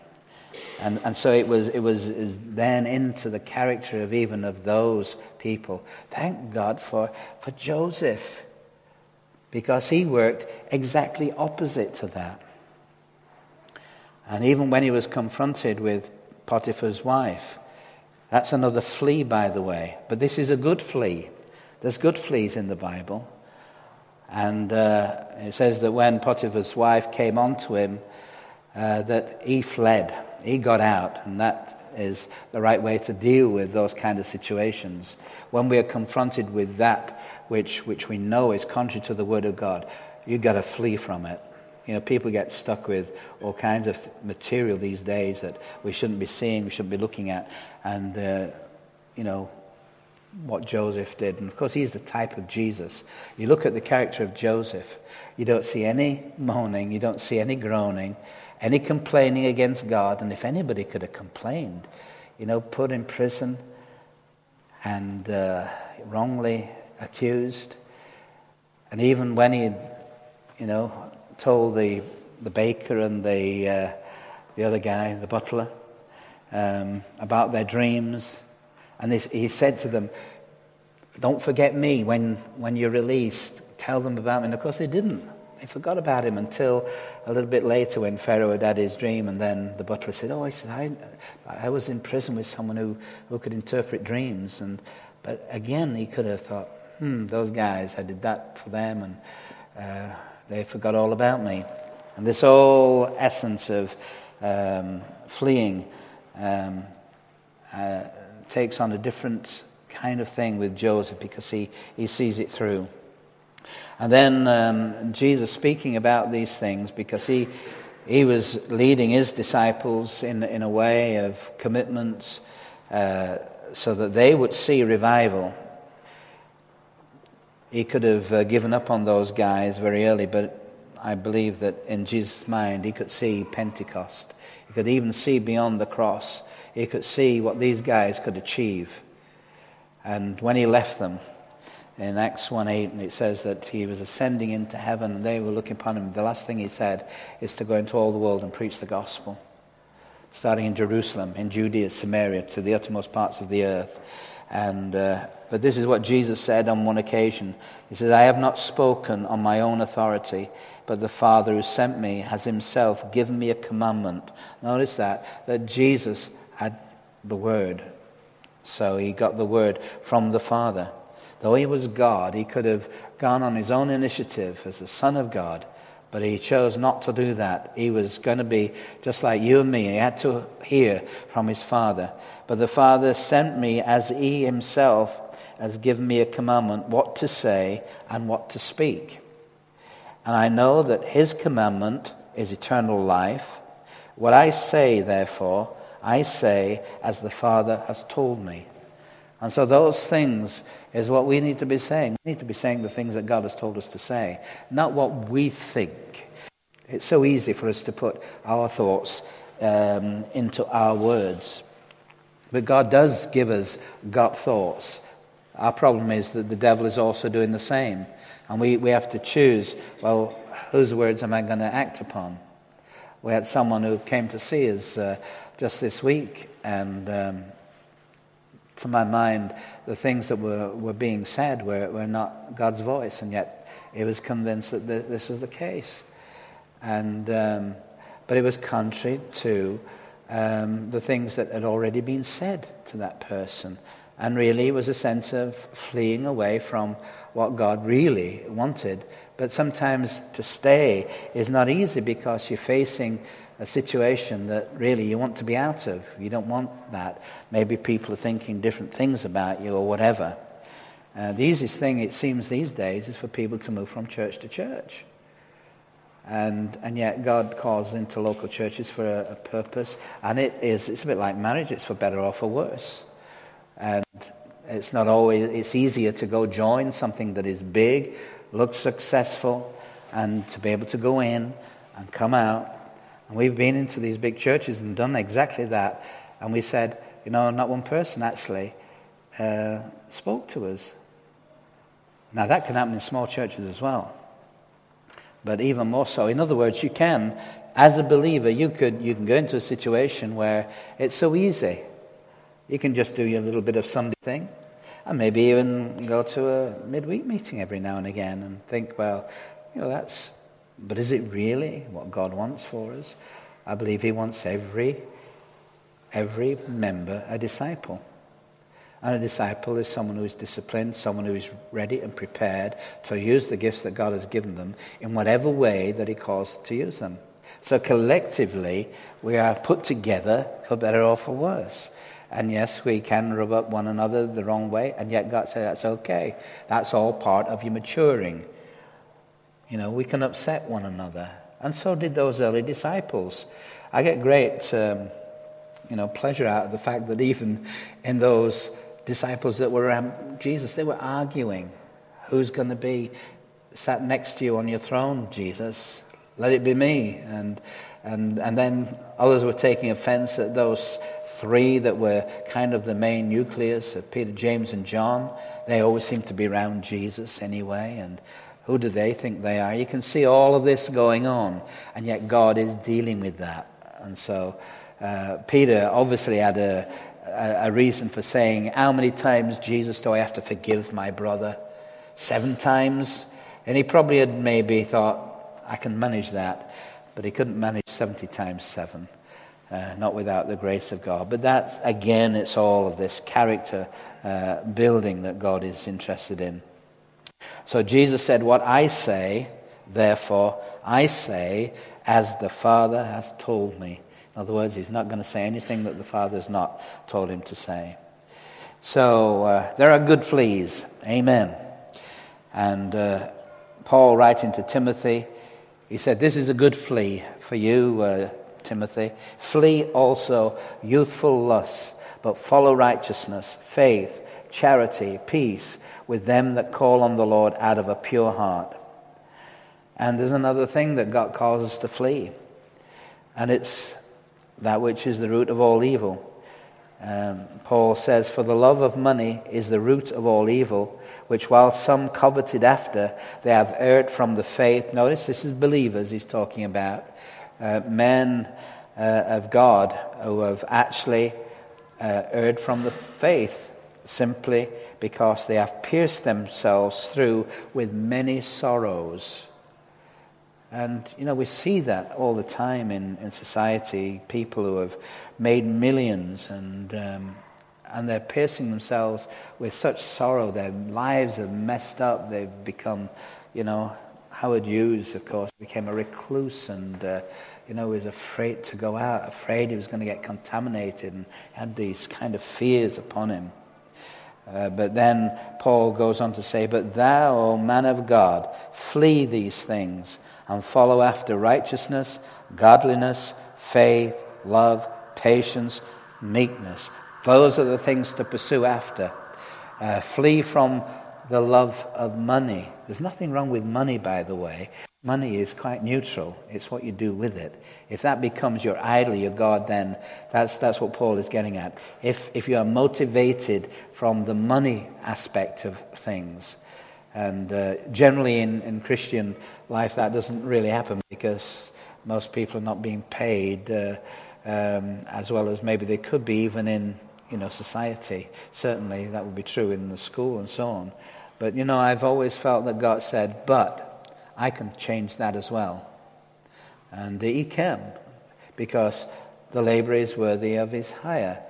And, and so it was, it was then into the character of even of those people. Thank God for, for Joseph, because he worked exactly opposite to that. And even when he was confronted with Potiphar's wife, that's another flea, by the way. But this is a good flea. There's good fleas in the Bible. And uh, it says that when Potiphar's wife came onto him, uh, that he fled. He got out. And that is the right way to deal with those kind of situations. When we are confronted with that which, which we know is contrary to the Word of God, you've got to flee from it. You know, people get stuck with all kinds of material these days that we shouldn't be seeing, we shouldn't be looking at. And, uh, you know, what Joseph did. And of course, he's the type of Jesus. You look at the character of Joseph, you don't see any moaning, you don't see any groaning, any complaining against God. And if anybody could have complained, you know, put in prison and uh, wrongly accused, and even when he, you know, told the, the baker and the, uh, the other guy, the butler, um, about their dreams. And this, he said to them, Don't forget me when, when you're released. Tell them about me. And of course, they didn't. They forgot about him until a little bit later when Pharaoh had had his dream. And then the butler said, Oh, I, said, I, I was in prison with someone who, who could interpret dreams. And, but again, he could have thought, Hmm, those guys, I did that for them. And. Uh, they forgot all about me. And this whole essence of um, fleeing um, uh, takes on a different kind of thing with Joseph because he, he sees it through. And then um, Jesus speaking about these things because he, he was leading his disciples in, in a way of commitment uh, so that they would see revival. He could have uh, given up on those guys very early, but I believe that in Jesus' mind he could see Pentecost. He could even see beyond the cross. He could see what these guys could achieve. And when he left them, in Acts 1 8, and it says that he was ascending into heaven and they were looking upon him. The last thing he said is to go into all the world and preach the gospel, starting in Jerusalem, in Judea, Samaria, to the uttermost parts of the earth. And, uh, but this is what Jesus said on one occasion. He said, I have not spoken on my own authority, but the Father who sent me has himself given me a commandment. Notice that, that Jesus had the word. So he got the word from the Father. Though he was God, he could have gone on his own initiative as the Son of God, but he chose not to do that. He was going to be just like you and me. He had to hear from his Father. But the Father sent me as he himself has given me a commandment what to say and what to speak. And I know that his commandment is eternal life. What I say, therefore, I say as the Father has told me. And so those things is what we need to be saying. We need to be saying the things that God has told us to say, not what we think. It's so easy for us to put our thoughts um, into our words. But God does give us God thoughts. Our problem is that the devil is also doing the same. And we, we have to choose well, whose words am I going to act upon? We had someone who came to see us uh, just this week, and um, to my mind, the things that were, were being said were, were not God's voice, and yet he was convinced that this was the case. And, um, but it was contrary to um, the things that had already been said to that person. And really, was a sense of fleeing away from what God really wanted. But sometimes to stay is not easy because you're facing a situation that really you want to be out of. You don't want that. Maybe people are thinking different things about you or whatever. Uh, the easiest thing, it seems, these days is for people to move from church to church. And, and yet God calls into local churches for a, a purpose. And it is, it's a bit like marriage. It's for better or for worse. And it's not always, it's easier to go join something that is big, looks successful, and to be able to go in and come out and we've been into these big churches and done exactly that. And we said, you know, not one person actually uh, spoke to us. Now, that can happen in small churches as well. But even more so. In other words, you can, as a believer, you, could, you can go into a situation where it's so easy. You can just do your little bit of Sunday thing. And maybe even go to a midweek meeting every now and again and think, well, you know, that's but is it really what God wants for us? I believe He wants every, every member a disciple. And a disciple is someone who is disciplined, someone who is ready and prepared to use the gifts that God has given them in whatever way that He calls to use them. So collectively, we are put together for better or for worse. And yes, we can rub up one another the wrong way, and yet God says that's okay. That's all part of your maturing. You know, we can upset one another. And so did those early disciples. I get great, um, you know, pleasure out of the fact that even in those disciples that were around Jesus, they were arguing. Who's going to be sat next to you on your throne, Jesus? Let it be me. And, and, and then others were taking offense at those three that were kind of the main nucleus of Peter, James, and John. They always seemed to be around Jesus anyway. And who do they think they are? You can see all of this going on, and yet God is dealing with that. And so uh, Peter obviously had a, a, reason for saying, How many times, Jesus, do I have to forgive my brother? Seven times? And he probably had maybe thought, I can manage that. But he couldn't manage 70 times seven. Uh, not without the grace of God. But that's, again, it's all of this character uh, building that God is interested in. So Jesus said, What I say, therefore, I say as the Father has told me. In other words, he's not going to say anything that the Father has not told him to say. So uh, there are good fleas. Amen. And uh, Paul writing to Timothy, he said, This is a good flea for you, uh, Timothy. Flee also youthful lusts, but follow righteousness, faith, charity, peace with them that call on the Lord out of a pure heart. And there's another thing that God calls us to flee, and it's that which is the root of all evil. Um, Paul says, For the love of money is the root of all evil, which while some coveted after, they have erred from the faith. Notice this is believers he's talking about. Uh, men uh, of God who have actually uh, erred from the faith simply because they have pierced themselves through with many sorrows. And, you know, we see that all the time in, in society. People who have made millions and, um, and they're piercing themselves with such sorrow. Their lives are messed up. They've become, you know, Howard Hughes, of course, became a recluse and, uh, you know, was afraid to go out, afraid he was going to get contaminated and had these kind of fears upon him. Uh, but then Paul goes on to say, But thou, O man of God, flee these things and follow after righteousness, godliness, faith, love, patience, meekness. Those are the things to pursue after. Uh, flee from the love of money. There's nothing wrong with money, by the way. Money is quite neutral. It's what you do with it. If that becomes your idol, your God, then that's, that's what Paul is getting at. If, if you are motivated from the money aspect of things, and uh, generally in, in Christian life, that doesn't really happen because most people are not being paid uh, um, as well as maybe they could be even in you know, society. Certainly, that would be true in the school and so on. But, you know, I've always felt that God said, but I can change that as well. And He can, because the laborer is worthy of his hire.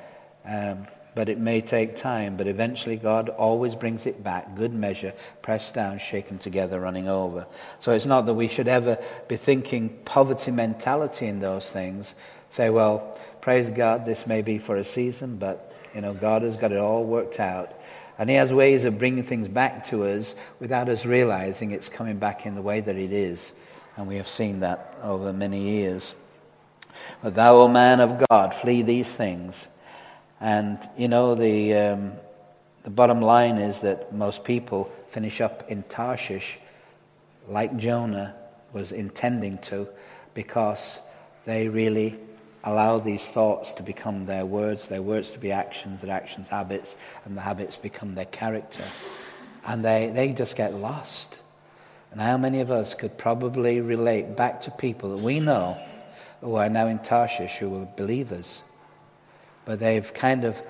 Um, but it may take time. But eventually, God always brings it back. Good measure, pressed down, shaken together, running over. So it's not that we should ever be thinking poverty mentality in those things. Say, well, praise God, this may be for a season, but you know, God has got it all worked out. And He has ways of bringing things back to us without us realizing it's coming back in the way that it is. And we have seen that over many years. But thou, O man of God, flee these things and, you know, the, um, the bottom line is that most people finish up in Tarshish like Jonah was intending to because they really allow these thoughts to become their words, their words to be actions, their actions habits, and the habits become their character. And they, they just get lost. And how many of us could probably relate back to people that we know who are now in Tarshish who are believers? but they've kind of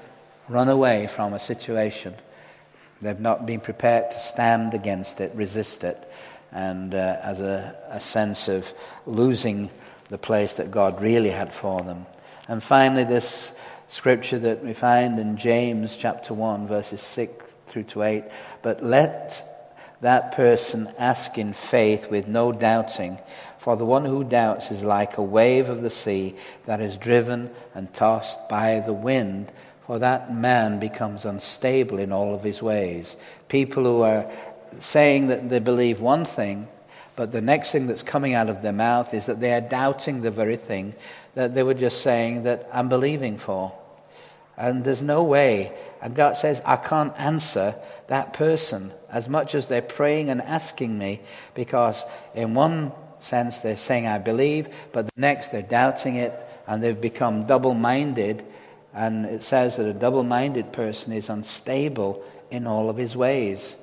run away from a situation. They've not been prepared to stand against it, resist it, and uh, as a, a sense of losing the place that God really had for them. And finally, this scripture that we find in James chapter 1, verses 6 through to 8. But let that person ask in faith with no doubting. For the one who doubts is like a wave of the sea that is driven and tossed by the wind. For that man becomes unstable in all of his ways. People who are saying that they believe one thing, but the next thing that's coming out of their mouth is that they are doubting the very thing that they were just saying that I'm believing for. And there's no way. And God says, I can't answer that person as much as they're praying and asking me, because in one sense they're saying, I believe, but the next they're doubting it and they've become double minded. And it says that a double minded person is unstable in all of his ways.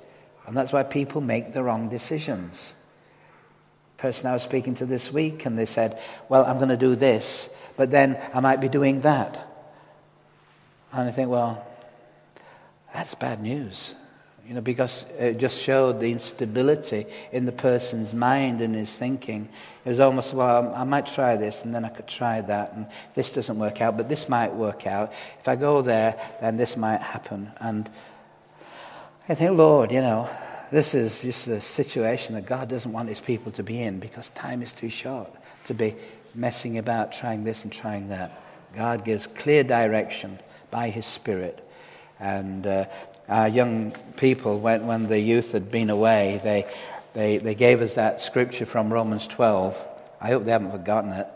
And that's why people make the wrong decisions. Person I was speaking to this week, and they said, Well, I'm going to do this, but then I might be doing that. And I think, Well, that's bad news. You know, because it just showed the instability in the person's mind and his thinking. It was almost, well, I might try this, and then I could try that, and this doesn't work out, but this might work out. If I go there, then this might happen. And I think, Lord, you know, this is just a situation that God doesn't want his people to be in because time is too short to be messing about trying this and trying that. God gives clear direction by his Spirit. And uh, our young people, when, when the youth had been away, they they, they gave us that scripture from Romans 12. I hope they haven't forgotten it.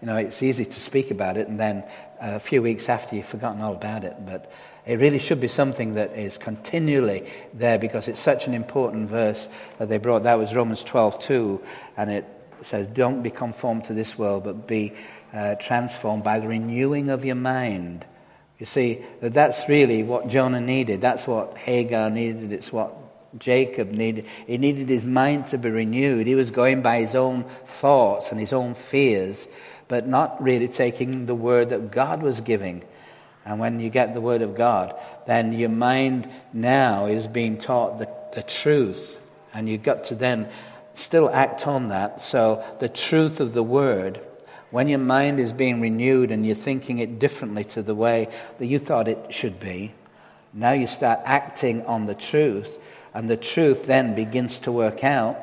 You know, it's easy to speak about it, and then a few weeks after you've forgotten all about it. But it really should be something that is continually there because it's such an important verse that they brought. That was Romans 12, 2, and it says, Don't be conformed to this world, but be uh, transformed by the renewing of your mind. You see, that that's really what Jonah needed. That's what Hagar needed. It's what Jacob needed. He needed his mind to be renewed. He was going by his own thoughts and his own fears but not really taking the word that God was giving. And when you get the word of God, then your mind now is being taught the, the truth. And you've got to then still act on that. So the truth of the word, when your mind is being renewed and you're thinking it differently to the way that you thought it should be, now you start acting on the truth. And the truth then begins to work out.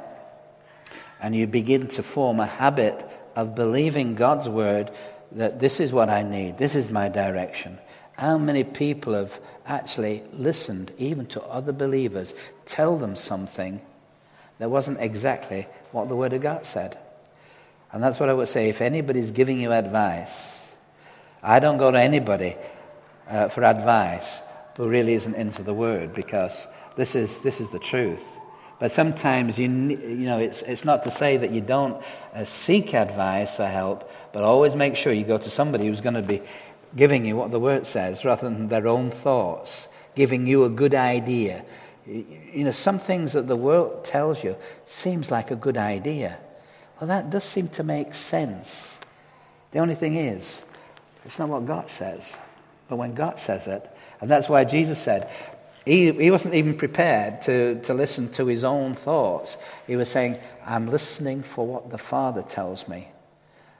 And you begin to form a habit of believing God's word that this is what I need, this is my direction. How many people have actually listened, even to other believers, tell them something that wasn't exactly what the Word of God said? And that's what I would say. If anybody's giving you advice, I don't go to anybody uh, for advice who really isn't into the Word because this is, this is the truth. But sometimes, you, you know, it's, it's not to say that you don't uh, seek advice or help, but always make sure you go to somebody who's going to be giving you what the Word says rather than their own thoughts, giving you a good idea. You know, some things that the world tells you seems like a good idea. Well, that does seem to make sense. The only thing is, it's not what God says. But when God says it, and that's why Jesus said, he, he wasn't even prepared to, to listen to his own thoughts. He was saying, I'm listening for what the Father tells me.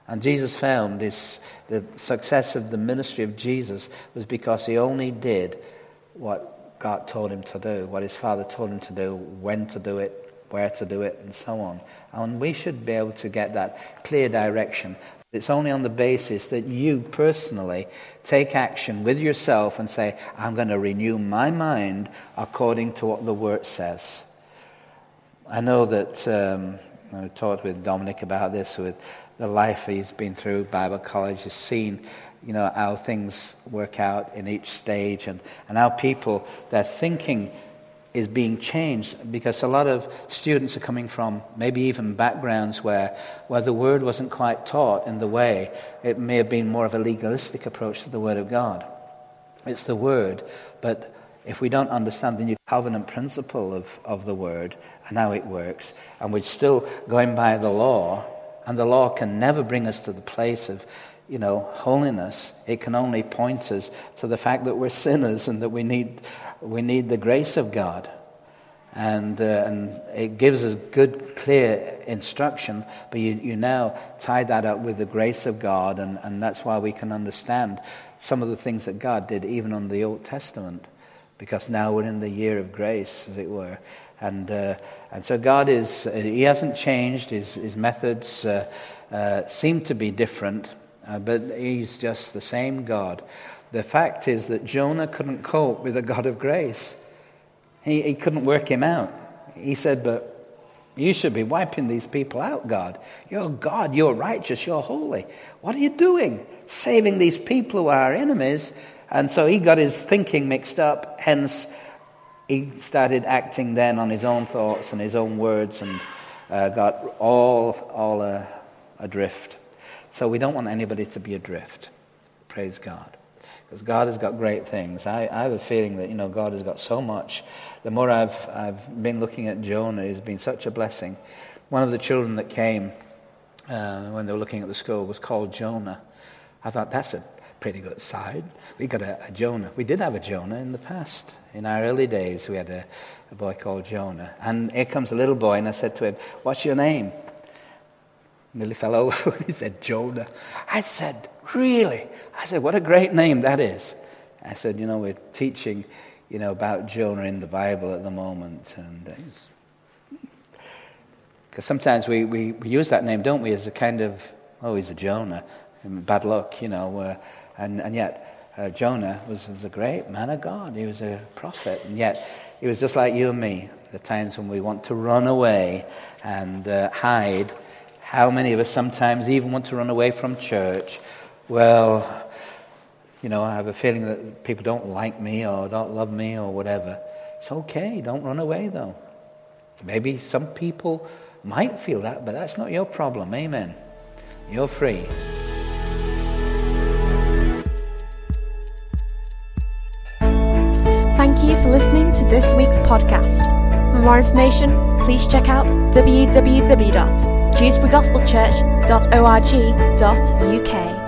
And Jesus found this, the success of the ministry of Jesus was because he only did what God told him to do, what his Father told him to do, when to do it, where to do it, and so on. And we should be able to get that clear direction it's only on the basis that you personally take action with yourself and say, I'm going to renew my mind according to what the Word says. I know that um, I talked with Dominic about this, with the life he's been through, Bible college, has seen you know, how things work out in each stage and, and how people, their thinking is being changed because a lot of students are coming from maybe even backgrounds where, where the word wasn't quite taught in the way it may have been more of a legalistic approach to the word of God. It's the word, but if we don't understand the new covenant principle of, of the word and how it works, and we're still going by the law, and the law can never bring us to the place of you know, holiness. It can only point us to the fact that we're sinners and that we need we need the grace of God. And, uh, and it gives us good, clear instruction, but you, you now tie that up with the grace of God, and, and that's why we can understand some of the things that God did even on the Old Testament, because now we're in the year of grace, as it were. And, uh, and so God is, He hasn't changed, His, his methods uh, uh seem to be different, uh, but He's just the same God. The fact is that Jonah couldn't cope with a God of grace. He, he couldn't work him out. He said, But you should be wiping these people out, God. You're God, you're righteous, you're holy. What are you doing? Saving these people who are our enemies. And so he got his thinking mixed up, hence, he started acting then on his own thoughts and his own words and uh, got all, all uh, adrift. So we don't want anybody to be adrift. Praise God. Because God has got great things. I, I have a feeling that, you know, God has got so much. The more I've, I've been looking at Jonah, it's been such a blessing. One of the children that came uh, when they were looking at the school was called Jonah. I thought, that's a pretty good side. We got a, a, Jonah. We did have a Jonah in the past. In our early days, we had a, a boy called Jonah. And here comes a little boy, and I said to him, What's your name? Nearly fell over when he said Jonah. I said, Really? I said, What a great name that is. I said, You know, we're teaching, you know, about Jonah in the Bible at the moment. And because sometimes we, we, we, use that name, don't we, as a kind of, oh, he's a Jonah. Bad luck, you know. Uh, and, and yet, uh, Jonah was, a great man of God. He was a prophet. And yet, It was just like you and me, the times when we want to run away and uh, hide. How many of us sometimes even want to run away from church? Well, you know, I have a feeling that people don't like me or don't love me or whatever. It's okay. Don't run away, though. Maybe some people might feel that, but that's not your problem. Amen. You're free. Thank you for listening to this week's podcast. For more information, please check out www.dewsburygospelchurch.org.uk.